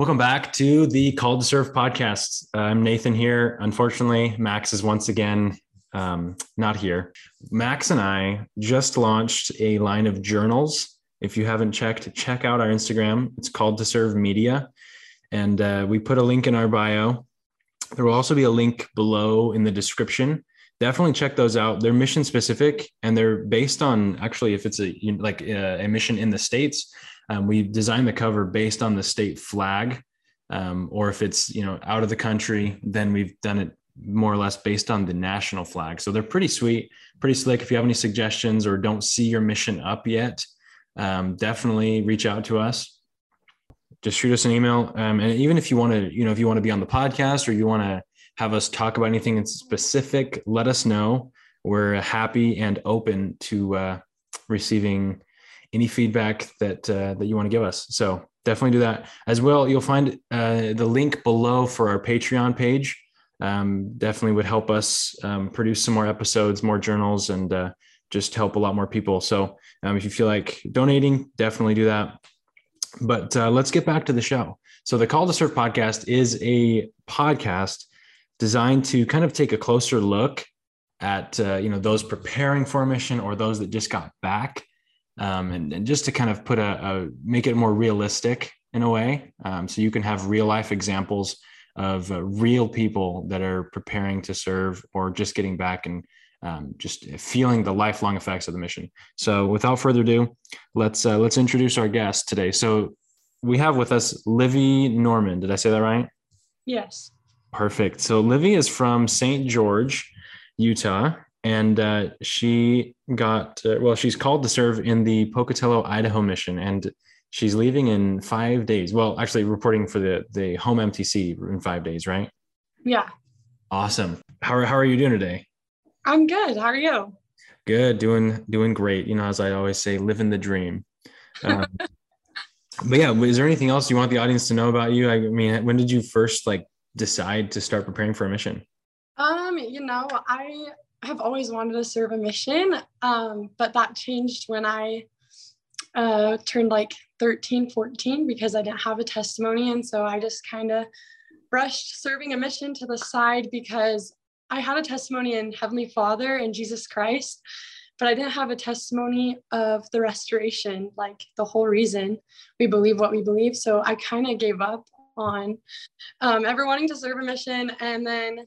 Welcome back to the Called to Serve podcast. Uh, I'm Nathan here. Unfortunately, Max is once again um, not here. Max and I just launched a line of journals. If you haven't checked, check out our Instagram. It's called to serve media. And uh, we put a link in our bio. There will also be a link below in the description. Definitely check those out. They're mission specific and they're based on actually, if it's a like a, a mission in the States, um, we designed the cover based on the state flag. Um, or if it's you know out of the country, then we've done it more or less based on the national flag. So they're pretty sweet, pretty slick. If you have any suggestions or don't see your mission up yet, um, definitely reach out to us. Just shoot us an email. Um, and even if you want to, you know, if you want to be on the podcast or you want to have us talk about anything in specific, let us know. We're happy and open to uh, receiving any feedback that uh, that you want to give us. So definitely do that as well. You'll find uh, the link below for our Patreon page um, definitely would help us um, produce some more episodes, more journals, and uh, just help a lot more people. So um, if you feel like donating, definitely do that. But uh, let's get back to the show. So the Call to Serve podcast is a podcast designed to kind of take a closer look at uh, you know those preparing for a mission or those that just got back, um, and, and, just to kind of put a, a, make it more realistic in a way, um, so you can have real life examples of uh, real people that are preparing to serve or just getting back and um, just feeling the lifelong effects of the mission. So, without further ado, let's uh, let's introduce our guest today. So, we have with us Livy Norman. Did I say that right? Yes. Perfect. So, Livy is from St. George, Utah, and uh, she got uh, well. She's called to serve in the Pocatello, Idaho mission, and she's leaving in five days. Well, actually, reporting for the the home MTC in five days, right? Yeah. Awesome. How are, how are you doing today? I'm good. How are you? Good. Doing doing great. You know, as I always say, living the dream. Um, but yeah, is there anything else you want the audience to know about you? I mean, when did you first like decide to start preparing for a mission? Um, you know, I have always wanted to serve a mission, um, but that changed when I uh, turned like 13, 14 because I didn't have a testimony. And so I just kind of brushed serving a mission to the side because I had a testimony in Heavenly Father and Jesus Christ, but I didn't have a testimony of the restoration, like the whole reason we believe what we believe. So I kind of gave up on um, ever wanting to serve a mission. And then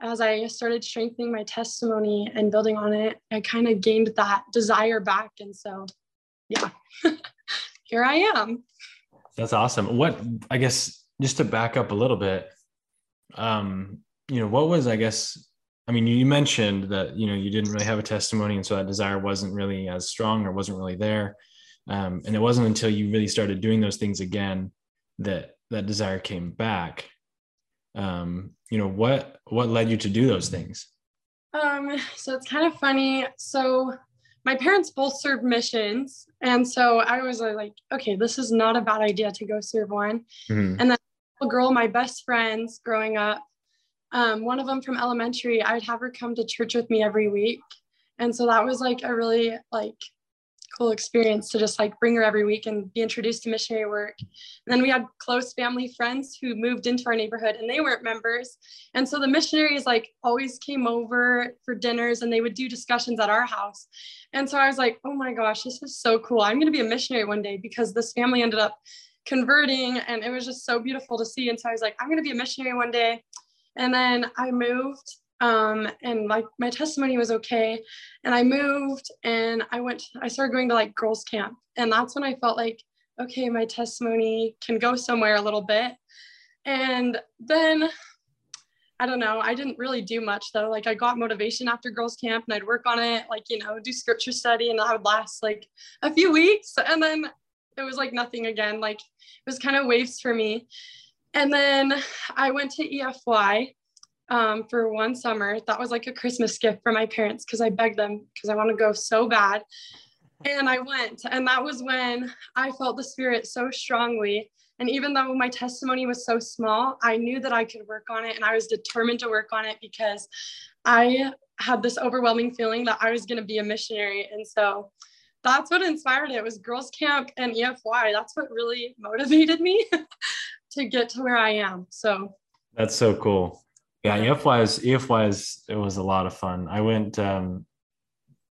as I started strengthening my testimony and building on it, I kind of gained that desire back. And so yeah, here I am. That's awesome. What I guess just to back up a little bit, um, you know, what was I guess I mean, you mentioned that you know you didn't really have a testimony, and so that desire wasn't really as strong or wasn't really there. Um, and it wasn't until you really started doing those things again that that desire came back. Um, you know what what led you to do those things? Um, so it's kind of funny. So my parents both served missions. And so I was like, okay, this is not a bad idea to go serve one. Mm-hmm. And then a girl, my best friends growing up, um, one of them from elementary, I'd have her come to church with me every week. And so that was like a really like cool experience to just like bring her every week and be introduced to missionary work. And then we had close family friends who moved into our neighborhood and they weren't members. And so the missionaries like always came over for dinners and they would do discussions at our house. And so I was like, oh my gosh, this is so cool. I'm going to be a missionary one day because this family ended up converting and it was just so beautiful to see. And so I was like, I'm going to be a missionary one day. And then I moved um, and like my testimony was okay. And I moved and I went, I started going to like girls camp. And that's when I felt like, okay, my testimony can go somewhere a little bit. And then I don't know, I didn't really do much though. Like I got motivation after girls camp and I'd work on it, like, you know, do scripture study and that would last like a few weeks. And then it was like nothing again. Like it was kind of waves for me. And then I went to EFY um, for one summer. That was like a Christmas gift for my parents because I begged them because I want to go so bad. And I went, and that was when I felt the Spirit so strongly. And even though my testimony was so small, I knew that I could work on it, and I was determined to work on it because I had this overwhelming feeling that I was going to be a missionary. And so that's what inspired it. it was girls camp and EFY. That's what really motivated me to get to where I am. So that's so cool. Yeah, EFY is EFY is it was a lot of fun. I went um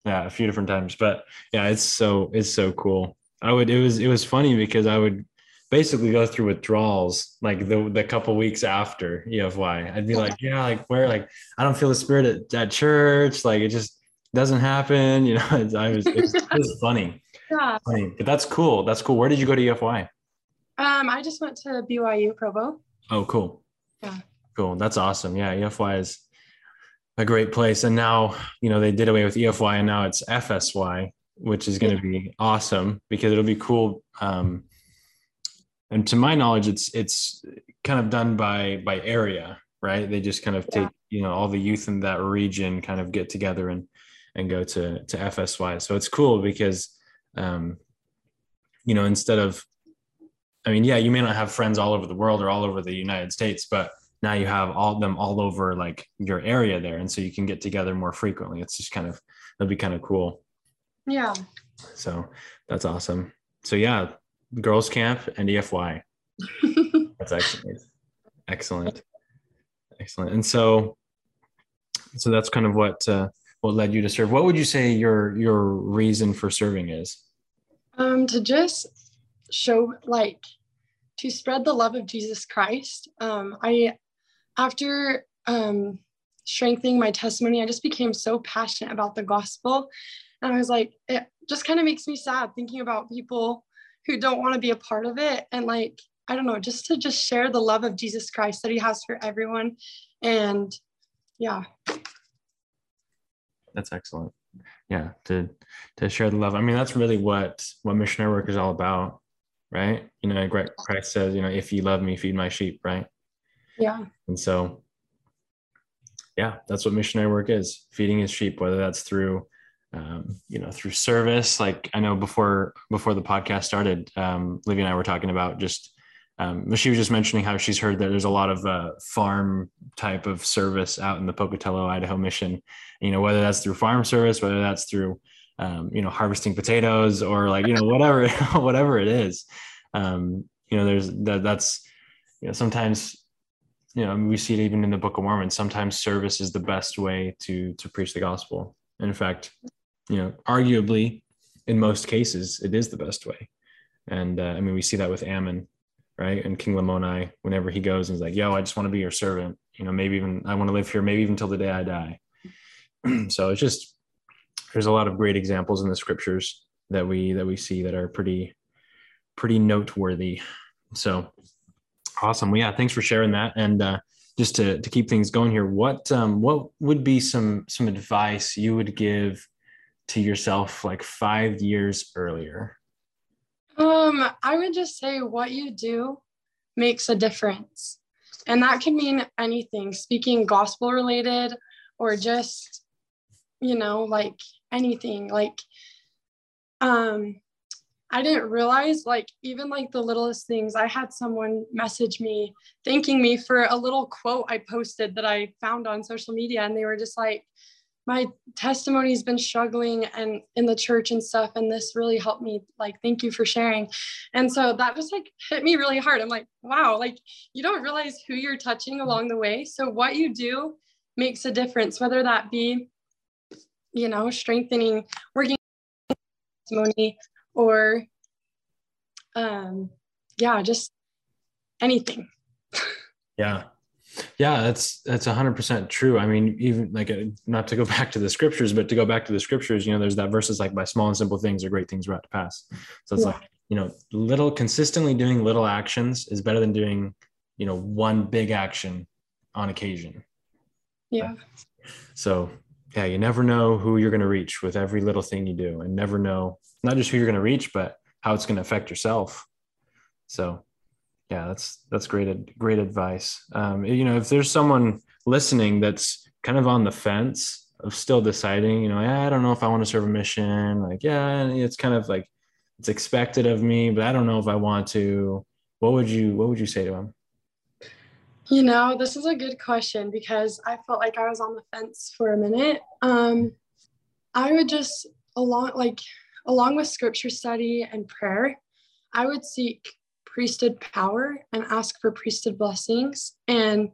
yeah, a few different times, but yeah, it's so it's so cool. I would it was it was funny because I would basically go through withdrawals like the the couple weeks after EFY. I'd be like, yeah, like where like I don't feel the spirit at, at church, like it just doesn't happen, you know. I was it was, it was funny. Yeah. Funny. But that's cool. That's cool. Where did you go to EFY? Um, I just went to BYU Provo. Oh, cool. Yeah. Cool. That's awesome. Yeah, EFY is a great place. And now, you know, they did away with EFY and now it's FSY, which is going to yeah. be awesome because it'll be cool. Um, and to my knowledge, it's it's kind of done by by area, right? They just kind of take, you know, all the youth in that region kind of get together and and go to to FSY. So it's cool because um, you know, instead of I mean, yeah, you may not have friends all over the world or all over the United States, but now you have all them all over like your area there and so you can get together more frequently. It's just kind of that'd be kind of cool. Yeah. So that's awesome. So yeah girls camp and efy that's excellent excellent. Excellent. And so so that's kind of what uh, what led you to serve. What would you say your your reason for serving is? Um to just show like to spread the love of jesus christ. Um i after um, strengthening my testimony, I just became so passionate about the gospel. And I was like, it just kind of makes me sad thinking about people who don't want to be a part of it. And like, I don't know, just to just share the love of Jesus Christ that he has for everyone. And yeah. That's excellent. Yeah, to to share the love. I mean, that's really what what missionary work is all about, right? You know, Christ says, you know, if you love me, feed my sheep, right? Yeah. And so, yeah, that's what missionary work is feeding his sheep, whether that's through, um, you know, through service. Like I know before, before the podcast started, um, Livy and I were talking about just, um, she was just mentioning how she's heard that there's a lot of uh, farm type of service out in the Pocatello, Idaho mission, you know, whether that's through farm service, whether that's through, um, you know, harvesting potatoes or like, you know, whatever, whatever it is. Um, you know, there's that, that's, you know, sometimes you know we see it even in the book of mormon. Sometimes service is the best way to to preach the gospel. And in fact you know arguably in most cases it is the best way. And uh, i mean we see that with ammon right? And king lamoni whenever he goes and like yo i just want to be your servant. You know maybe even i want to live here maybe even till the day i die. So it's just there's a lot of great examples in the scriptures that we that we see that are pretty pretty noteworthy. So Awesome. Well, yeah, thanks for sharing that. And uh, just to, to keep things going here, what um, what would be some some advice you would give to yourself like five years earlier? Um, I would just say what you do makes a difference. And that can mean anything, speaking gospel related or just, you know, like anything. Like um I didn't realize like even like the littlest things. I had someone message me thanking me for a little quote I posted that I found on social media and they were just like my testimony's been struggling and in the church and stuff and this really helped me like thank you for sharing. And so that just like hit me really hard. I'm like wow like you don't realize who you're touching mm-hmm. along the way. So what you do makes a difference whether that be you know strengthening working testimony or um yeah just anything. Yeah. Yeah that's that's 100% true. I mean even like uh, not to go back to the scriptures but to go back to the scriptures you know there's that verses like by small and simple things are great things brought to pass. So it's yeah. like you know little consistently doing little actions is better than doing you know one big action on occasion. Yeah. So yeah you never know who you're going to reach with every little thing you do and never know not just who you're going to reach, but how it's going to affect yourself. So, yeah, that's that's great great advice. Um, you know, if there's someone listening that's kind of on the fence of still deciding, you know, I don't know if I want to serve a mission. Like, yeah, it's kind of like it's expected of me, but I don't know if I want to. What would you What would you say to him? You know, this is a good question because I felt like I was on the fence for a minute. Um, I would just along like along with scripture study and prayer, I would seek priesthood power and ask for priesthood blessings and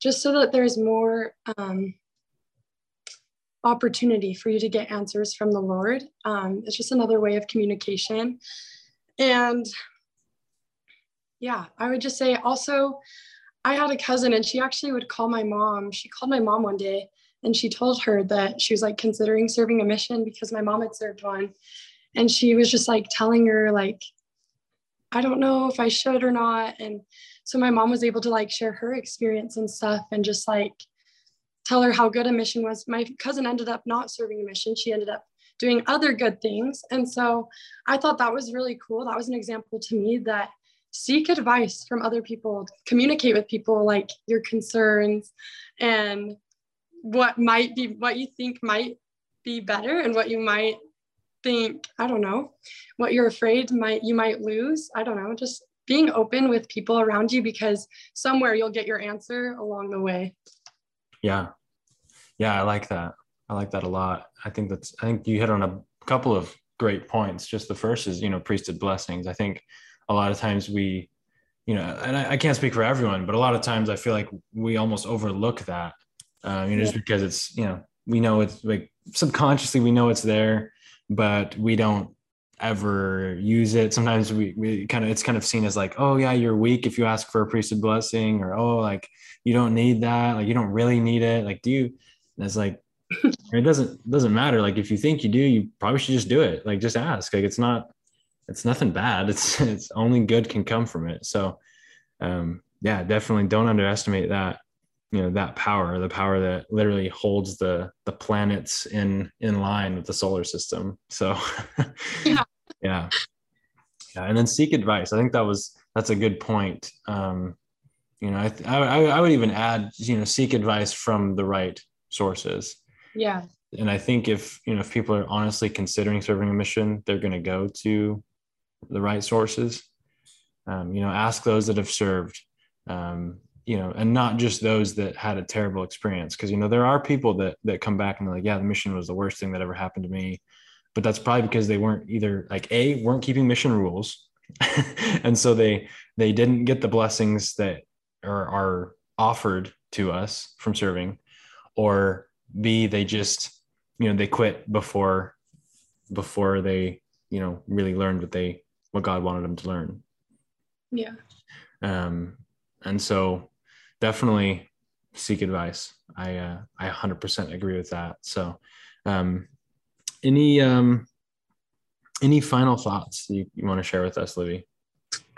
just so that there's more um, opportunity for you to get answers from the Lord. Um, it's just another way of communication. And yeah, I would just say also, I had a cousin and she actually would call my mom. She called my mom one day and she told her that she was like considering serving a mission because my mom had served one. And she was just like telling her, like, I don't know if I should or not. And so my mom was able to like share her experience and stuff and just like tell her how good a mission was. My cousin ended up not serving a mission. She ended up doing other good things. And so I thought that was really cool. That was an example to me that seek advice from other people, communicate with people like your concerns and what might be what you think might be better and what you might think, I don't know, what you're afraid might you might lose. I don't know, just being open with people around you because somewhere you'll get your answer along the way. Yeah. Yeah, I like that. I like that a lot. I think that's I think you hit on a couple of great points. Just the first is, you know, priesthood blessings. I think a lot of times we, you know, and I, I can't speak for everyone, but a lot of times I feel like we almost overlook that. Uh, you know, yeah. just because it's, you know, we know it's like subconsciously we know it's there, but we don't ever use it. Sometimes we, we kind of it's kind of seen as like, oh yeah, you're weak if you ask for a priesthood blessing, or oh like you don't need that, like you don't really need it. Like do you? And it's like it doesn't doesn't matter. Like if you think you do, you probably should just do it. Like just ask. Like it's not it's nothing bad. It's it's only good can come from it. So um yeah, definitely don't underestimate that you know that power the power that literally holds the the planets in in line with the solar system. So yeah. yeah. Yeah and then seek advice. I think that was that's a good point. Um you know i i, I would even add you know seek advice from the right sources. Yeah. And i think if you know if people are honestly considering serving a mission they're going to go to the right sources. Um, you know ask those that have served um, you know and not just those that had a terrible experience. Because you know there are people that that come back and they're like yeah the mission was the worst thing that ever happened to me. But that's probably because they weren't either like a weren't keeping mission rules. And so they they didn't get the blessings that are, are offered to us from serving. Or b they just you know they quit before before they you know really learned what they what god wanted them to learn. Yeah. Um and so definitely seek advice. I uh, i 100% agree with that. So um any um any final thoughts you, you want to share with us livy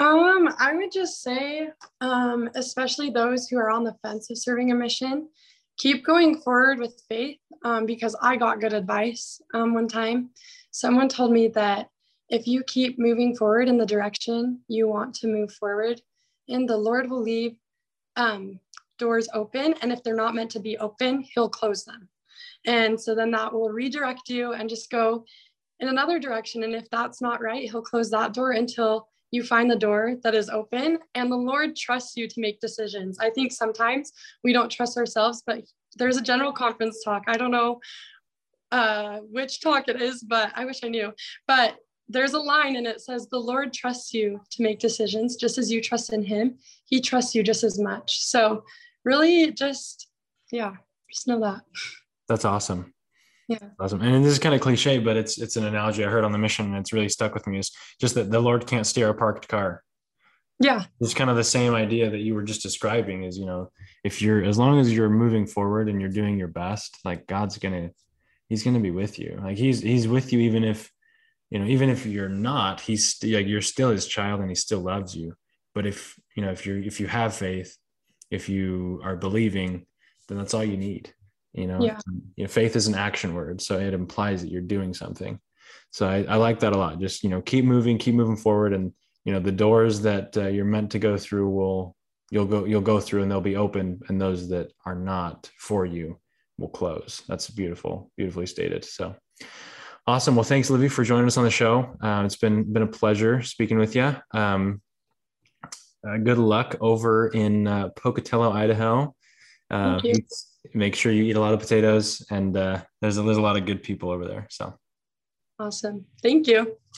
um i would just say um especially those who are on the fence of serving a mission keep going forward with faith um, because i got good advice um, one time. Someone told me that if you keep moving forward in the direction you want to move forward in the lord will leave um, doors open and if they're not meant to be open he'll close them and so then that will redirect you and just go in another direction. And if that's not right, he'll close that door until you find the door that is open. And the Lord trusts you to make decisions. I think sometimes we don't trust ourselves, but there's a general conference talk. I don't know uh, which talk it is, but I wish I knew. But there's a line and it says, The Lord trusts you to make decisions just as you trust in Him. He trusts you just as much. So, really, just, yeah, just know that. That's awesome. Yeah. Awesome. And this is kind of cliche, but it's it's an analogy I heard on the mission and it's really stuck with me is just that the Lord can't steer a parked car. Yeah. It's kind of the same idea that you were just describing is, you know, if you're as long as you're moving forward and you're doing your best, like God's gonna he's gonna be with you. Like he's he's with you even if you know, even if you're not, he's like you're still his child and he still loves you. But if you know, if you're if you have faith, if you are believing, then that's all you need you know, yeah. you know faith is an action word so it implies that you're doing something. So I, I, like that a lot. Just you know keep moving keep moving forward and you know the doors that uh, you're meant to go through will you'll go you'll go through and they'll be open and those that are not for you will close. That's beautiful beautifully stated. So awesome. Well thanks livy for joining us on the show. Uh, it's been been a pleasure speaking with you um, uh, good luck over in uh, pocatello idaho. Uh, make sure you eat a lot of potatoes and uh, there's a, there's a lot of good people over there so. Awesome. Thank you